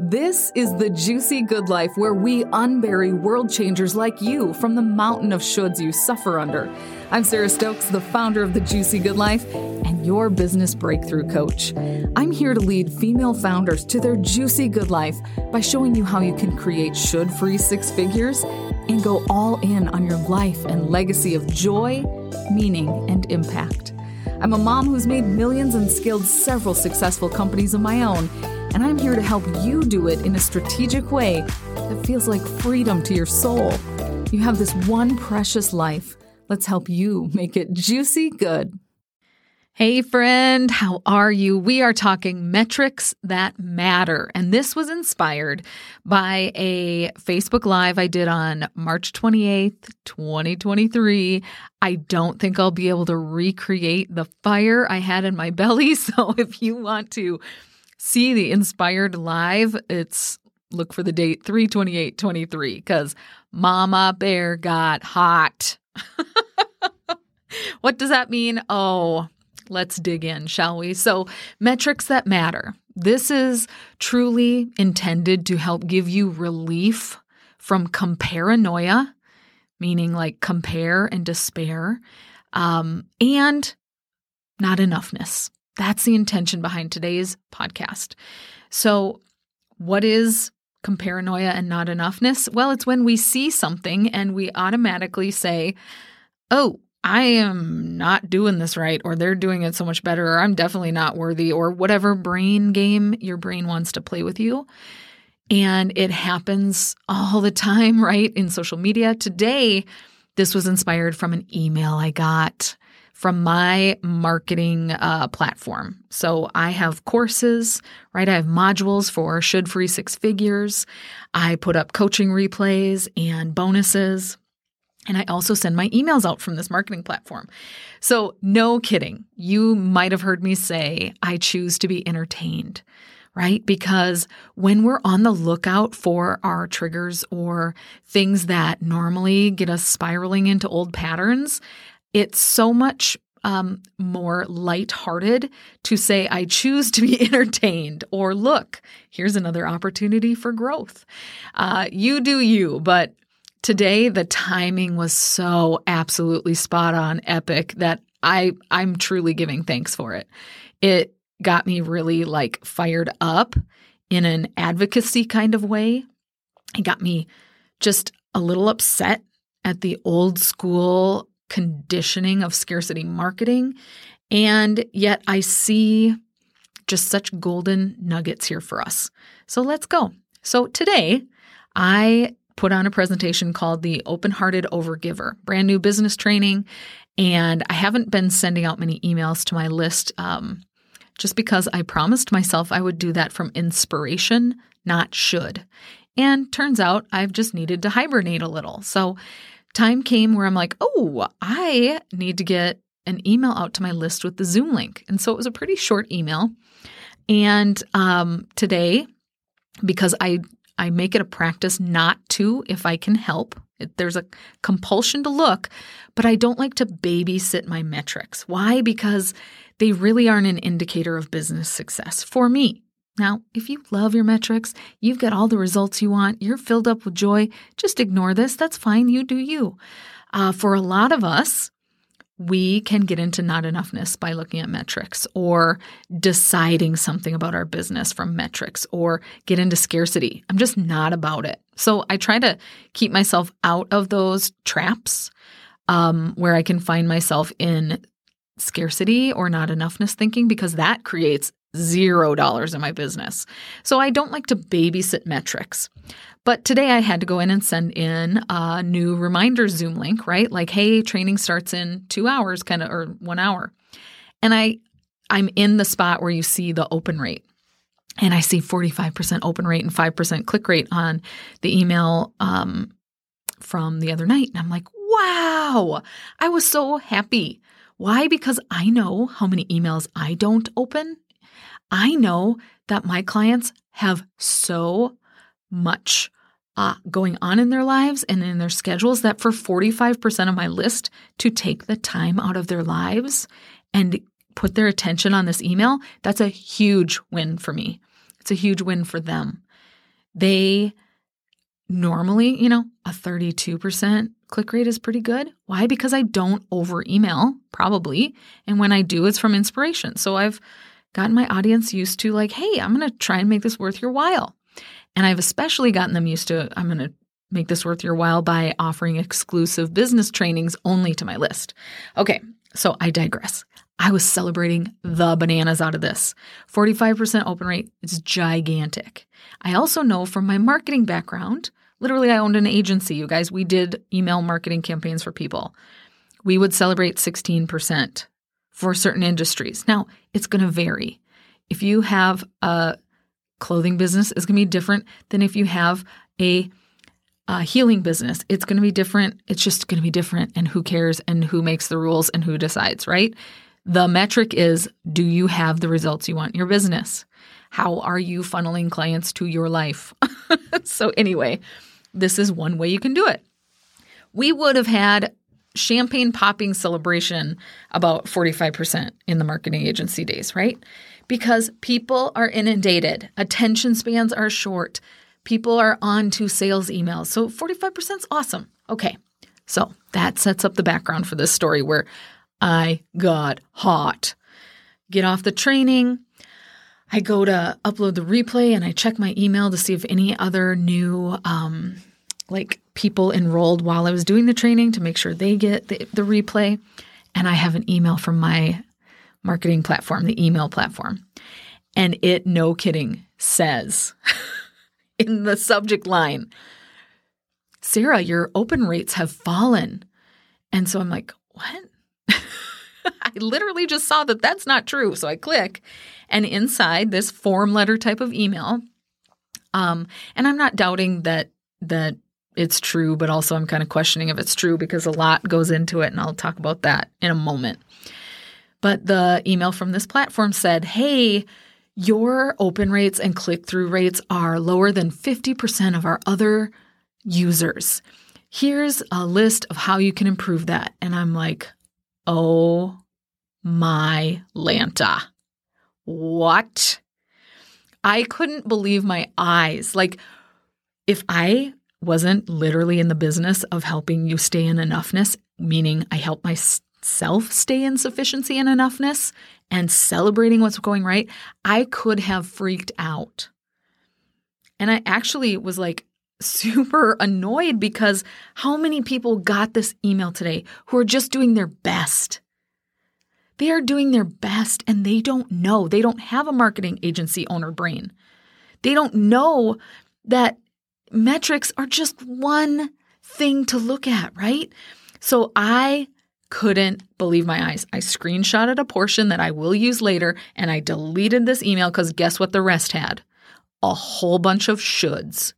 This is the Juicy Good Life where we unbury world changers like you from the mountain of shoulds you suffer under. I'm Sarah Stokes, the founder of the Juicy Good Life and your business breakthrough coach. I'm here to lead female founders to their juicy good life by showing you how you can create should free six figures and go all in on your life and legacy of joy, meaning, and impact. I'm a mom who's made millions and scaled several successful companies of my own and I'm here to help you do it in a strategic way that feels like freedom to your soul. You have this one precious life. Let's help you make it juicy good. Hey, friend, how are you? We are talking metrics that matter. And this was inspired by a Facebook Live I did on March 28th, 2023. I don't think I'll be able to recreate the fire I had in my belly. So if you want to see the inspired live, it's look for the date 32823 because Mama Bear got hot. what does that mean? Oh, let's dig in, shall we? So, metrics that matter. This is truly intended to help give you relief from comparanoia, meaning like compare and despair, um, and not enoughness. That's the intention behind today's podcast. So, what is comparanoia and not enoughness? Well, it's when we see something and we automatically say, oh, I am not doing this right, or they're doing it so much better, or I'm definitely not worthy, or whatever brain game your brain wants to play with you. And it happens all the time, right? In social media. Today, this was inspired from an email I got from my marketing uh, platform. So I have courses, right? I have modules for Should Free Six Figures. I put up coaching replays and bonuses. And I also send my emails out from this marketing platform. So, no kidding. You might have heard me say, I choose to be entertained, right? Because when we're on the lookout for our triggers or things that normally get us spiraling into old patterns, it's so much um, more lighthearted to say, I choose to be entertained, or look, here's another opportunity for growth. Uh, you do you, but today the timing was so absolutely spot on, epic that I I'm truly giving thanks for it. It got me really like fired up in an advocacy kind of way. It got me just a little upset at the old school conditioning of scarcity marketing. And yet I see just such golden nuggets here for us. So let's go. So today, I put on a presentation called the Open Hearted Overgiver, brand new business training. And I haven't been sending out many emails to my list um, just because I promised myself I would do that from inspiration, not should. And turns out I've just needed to hibernate a little. So time came where I'm like, oh, I need to get an email out to my list with the Zoom link. And so it was a pretty short email. And um, today, because I I make it a practice not to if I can help. There's a compulsion to look, but I don't like to babysit my metrics. Why? Because they really aren't an indicator of business success for me. Now, if you love your metrics, you've got all the results you want, you're filled up with joy, just ignore this. That's fine. You do you. Uh, for a lot of us, we can get into not enoughness by looking at metrics or deciding something about our business from metrics or get into scarcity. I'm just not about it. So I try to keep myself out of those traps um, where I can find myself in scarcity or not enoughness thinking because that creates zero dollars in my business. So I don't like to babysit metrics. But today I had to go in and send in a new reminder Zoom link, right? Like, hey, training starts in two hours, kind of, or one hour. And I, I'm in the spot where you see the open rate. And I see 45% open rate and 5% click rate on the email um, from the other night. And I'm like, wow, I was so happy. Why? Because I know how many emails I don't open I know that my clients have so much uh, going on in their lives and in their schedules that for 45% of my list to take the time out of their lives and put their attention on this email, that's a huge win for me. It's a huge win for them. they normally, you know, a 32% click rate is pretty good. Why? Because I don't over email, probably. And when I do, it's from inspiration. So I've gotten my audience used to, like, hey, I'm going to try and make this worth your while. And I've especially gotten them used to, I'm going to make this worth your while by offering exclusive business trainings only to my list. Okay, so I digress. I was celebrating the bananas out of this. 45% open rate is gigantic. I also know from my marketing background, literally, I owned an agency, you guys. We did email marketing campaigns for people. We would celebrate 16% for certain industries. Now, it's going to vary. If you have a clothing business, it's going to be different than if you have a uh, healing business. It's going to be different. It's just going to be different. And who cares and who makes the rules and who decides, right? The metric is do you have the results you want in your business? How are you funneling clients to your life? so, anyway, this is one way you can do it. We would have had champagne popping celebration about 45% in the marketing agency days, right? Because people are inundated, attention spans are short, people are on to sales emails. So 45% is awesome. Okay. So that sets up the background for this story where I got hot. Get off the training. I go to upload the replay and I check my email to see if any other new um, like people enrolled while I was doing the training to make sure they get the, the replay. And I have an email from my marketing platform, the email platform. And it, no kidding, says in the subject line. Sarah, your open rates have fallen. And so I'm like, what? I literally just saw that that's not true. So I click, and inside this form letter type of email, um, and I'm not doubting that that it's true, but also I'm kind of questioning if it's true because a lot goes into it, and I'll talk about that in a moment. But the email from this platform said, "Hey, your open rates and click through rates are lower than 50% of our other users. Here's a list of how you can improve that. And I'm like, oh my Lanta. What? I couldn't believe my eyes. Like, if I wasn't literally in the business of helping you stay in enoughness, meaning I help myself stay in sufficiency and enoughness, and celebrating what's going right, I could have freaked out. And I actually was like super annoyed because how many people got this email today who are just doing their best? They are doing their best and they don't know. They don't have a marketing agency owner brain. They don't know that metrics are just one thing to look at, right? So I couldn't believe my eyes. I screenshotted a portion that I will use later and I deleted this email because guess what the rest had? A whole bunch of shoulds.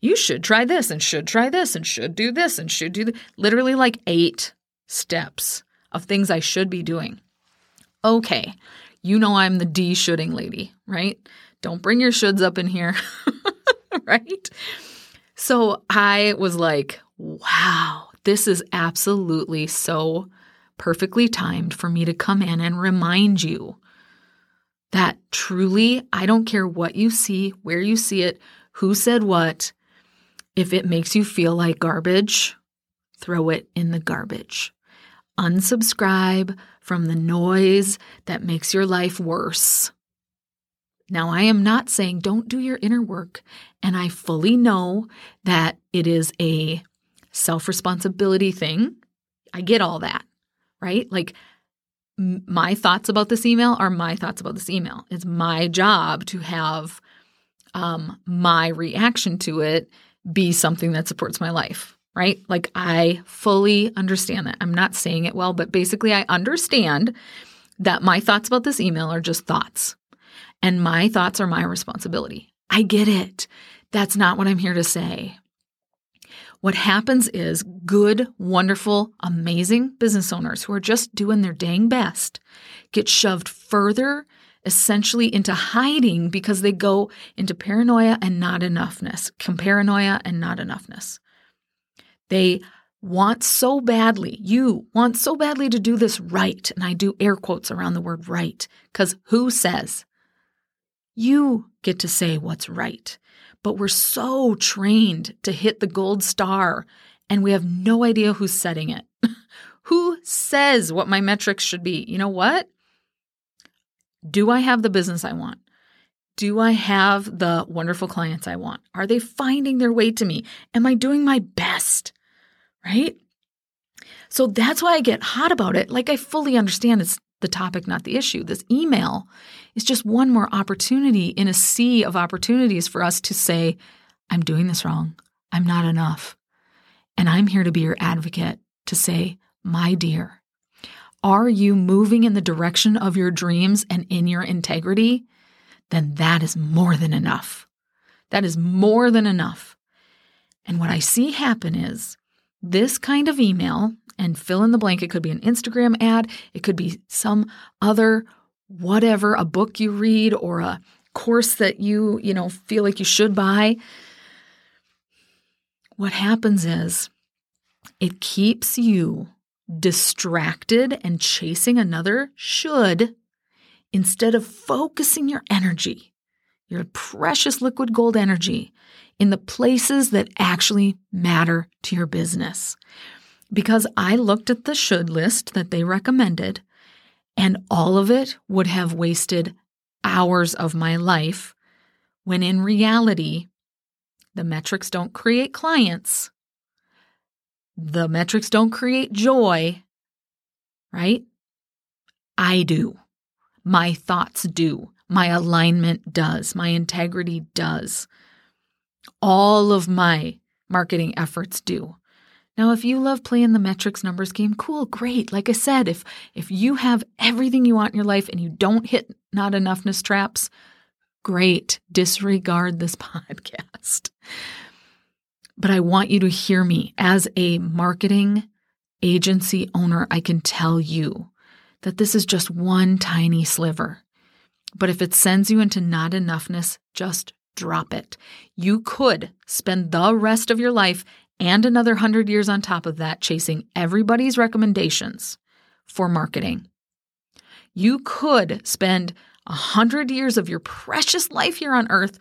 You should try this and should try this and should do this and should do th- literally like eight steps of things I should be doing. Okay, you know I'm the D shoulding lady, right? Don't bring your shoulds up in here, right? So I was like, wow, this is absolutely so perfectly timed for me to come in and remind you that truly, I don't care what you see, where you see it, who said what. If it makes you feel like garbage, throw it in the garbage. Unsubscribe from the noise that makes your life worse. Now, I am not saying don't do your inner work, and I fully know that it is a self responsibility thing. I get all that, right? Like, m- my thoughts about this email are my thoughts about this email. It's my job to have um, my reaction to it be something that supports my life, right? Like, I fully understand that. I'm not saying it well, but basically, I understand that my thoughts about this email are just thoughts, and my thoughts are my responsibility. I get it. That's not what I'm here to say. What happens is good, wonderful, amazing business owners who are just doing their dang best get shoved further, essentially into hiding because they go into paranoia and not enoughness, paranoia and not enoughness. They want so badly, you want so badly to do this right. And I do air quotes around the word right because who says? You get to say what's right. But we're so trained to hit the gold star, and we have no idea who's setting it. Who says what my metrics should be? You know what? Do I have the business I want? Do I have the wonderful clients I want? Are they finding their way to me? Am I doing my best? Right? So that's why I get hot about it. Like I fully understand it's the topic, not the issue. This email is just one more opportunity in a sea of opportunities for us to say, I'm doing this wrong. I'm not enough. And I'm here to be your advocate to say, my dear, are you moving in the direction of your dreams and in your integrity? Then that is more than enough. That is more than enough. And what I see happen is this kind of email, and fill in the blank, it could be an Instagram ad, it could be some other whatever, a book you read or a course that you, you know, feel like you should buy. What happens is it keeps you distracted and chasing another should instead of focusing your energy, your precious liquid gold energy, in the places that actually matter to your business. Because I looked at the should list that they recommended, and all of it would have wasted hours of my life when in reality, the metrics don't create clients, the metrics don't create joy, right? I do. My thoughts do. My alignment does. My integrity does. All of my marketing efforts do. Now, if you love playing the metrics numbers game, cool, great. Like I said, if if you have everything you want in your life and you don't hit not enoughness traps, great. Disregard this podcast. But I want you to hear me. As a marketing agency owner, I can tell you that this is just one tiny sliver. But if it sends you into not enoughness, just drop it. You could spend the rest of your life and another hundred years on top of that chasing everybody's recommendations for marketing. You could spend a hundred years of your precious life here on earth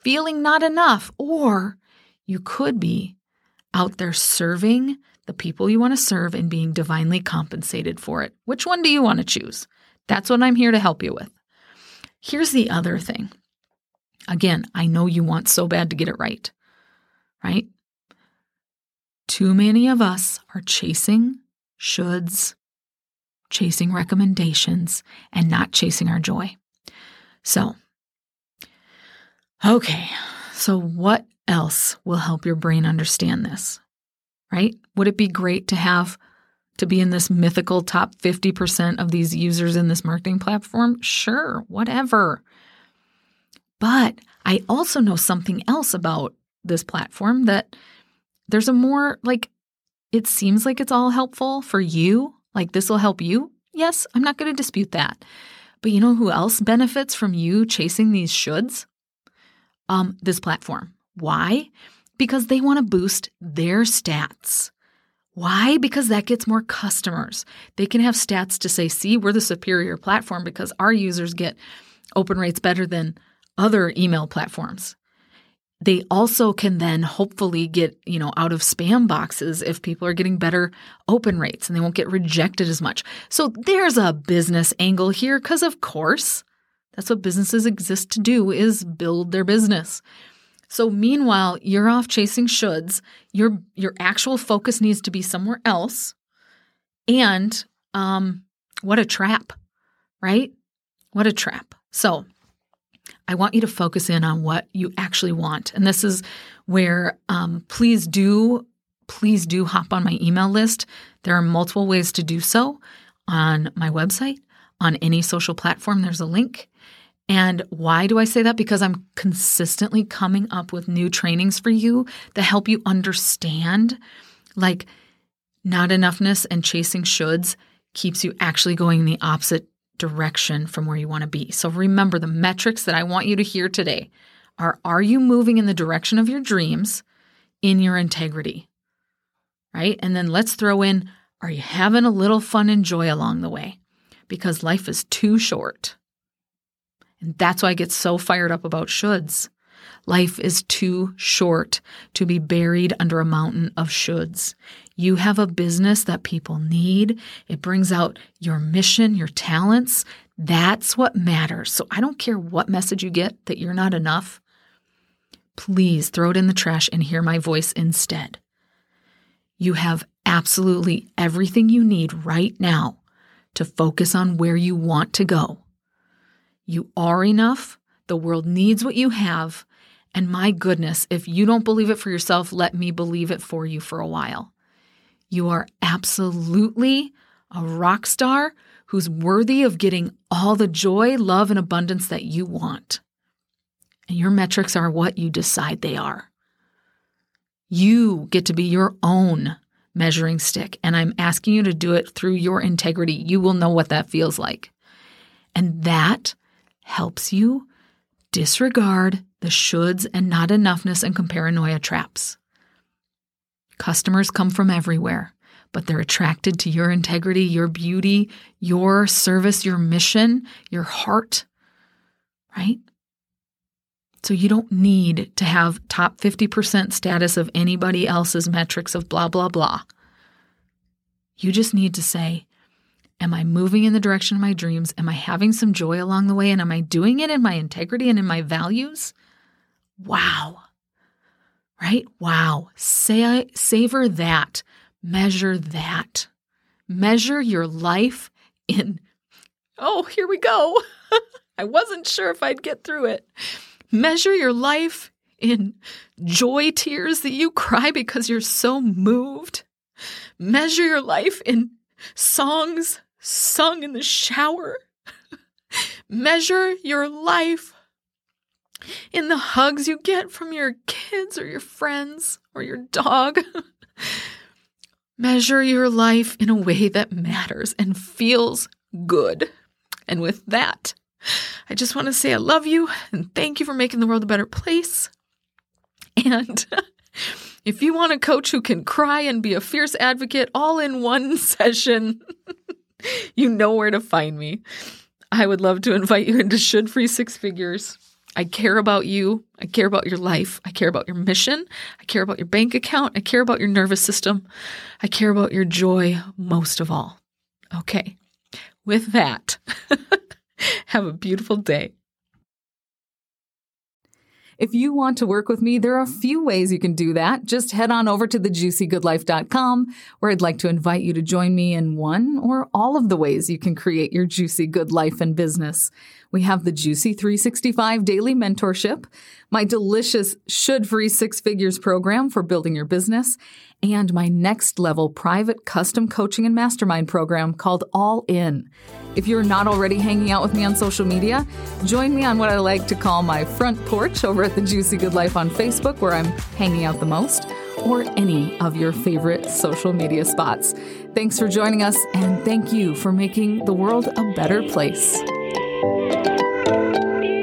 feeling not enough, or you could be out there serving the people you want to serve and being divinely compensated for it. Which one do you want to choose? That's what I'm here to help you with. Here's the other thing. Again, I know you want so bad to get it right, right? Too many of us are chasing shoulds, chasing recommendations, and not chasing our joy. So, okay, so what else will help your brain understand this? Right? Would it be great to have to be in this mythical top 50% of these users in this marketing platform? Sure, whatever. But I also know something else about this platform that there's a more like it seems like it's all helpful for you. Like this will help you. Yes, I'm not going to dispute that. But you know who else benefits from you chasing these shoulds? Um, this platform. Why? Because they want to boost their stats. Why? Because that gets more customers. They can have stats to say, see, we're the superior platform because our users get open rates better than other email platforms. They also can then hopefully get, you know, out of spam boxes if people are getting better open rates and they won't get rejected as much. So there's a business angle here because of course, that's what businesses exist to do is build their business. So meanwhile, you're off chasing shoulds. Your your actual focus needs to be somewhere else. And um what a trap, right? What a trap. So, I want you to focus in on what you actually want. And this is where um, please do, please do hop on my email list. There are multiple ways to do so on my website, on any social platform. There's a link. And why do I say that? Because I'm consistently coming up with new trainings for you that help you understand like not enoughness and chasing shoulds keeps you actually going the opposite direction from where you want to be. So remember the metrics that I want you to hear today are are you moving in the direction of your dreams in your integrity? Right? And then let's throw in are you having a little fun and joy along the way? Because life is too short. And that's why I get so fired up about shoulds. Life is too short to be buried under a mountain of shoulds. You have a business that people need. It brings out your mission, your talents. That's what matters. So I don't care what message you get that you're not enough. Please throw it in the trash and hear my voice instead. You have absolutely everything you need right now to focus on where you want to go. You are enough. The world needs what you have. And my goodness, if you don't believe it for yourself, let me believe it for you for a while. You are absolutely a rock star who's worthy of getting all the joy, love, and abundance that you want. And your metrics are what you decide they are. You get to be your own measuring stick, and I'm asking you to do it through your integrity. You will know what that feels like. And that helps you disregard the shoulds and not enoughness and comparanoia traps. Customers come from everywhere, but they're attracted to your integrity, your beauty, your service, your mission, your heart, right? So you don't need to have top 50% status of anybody else's metrics of blah, blah, blah. You just need to say, Am I moving in the direction of my dreams? Am I having some joy along the way? And am I doing it in my integrity and in my values? Wow. Right? Wow. Say, savor that. Measure that. Measure your life in, oh, here we go. I wasn't sure if I'd get through it. Measure your life in joy tears that you cry because you're so moved. Measure your life in songs sung in the shower. Measure your life in the hugs you get from your kids or your friends or your dog. Measure your life in a way that matters and feels good. And with that, I just want to say I love you and thank you for making the world a better place. And if you want a coach who can cry and be a fierce advocate all in one session, you know where to find me. I would love to invite you into Should Free Six Figures. I care about you. I care about your life. I care about your mission. I care about your bank account. I care about your nervous system. I care about your joy most of all. Okay. With that, have a beautiful day. If you want to work with me, there are a few ways you can do that. Just head on over to thejuicygoodlife.com where I'd like to invite you to join me in one or all of the ways you can create your juicy good life and business. We have the Juicy 365 Daily Mentorship, my delicious Should Free Six Figures program for building your business, and my next level private custom coaching and mastermind program called All In. If you're not already hanging out with me on social media, join me on what I like to call my front porch over at the Juicy Good Life on Facebook, where I'm hanging out the most, or any of your favorite social media spots. Thanks for joining us, and thank you for making the world a better place. Música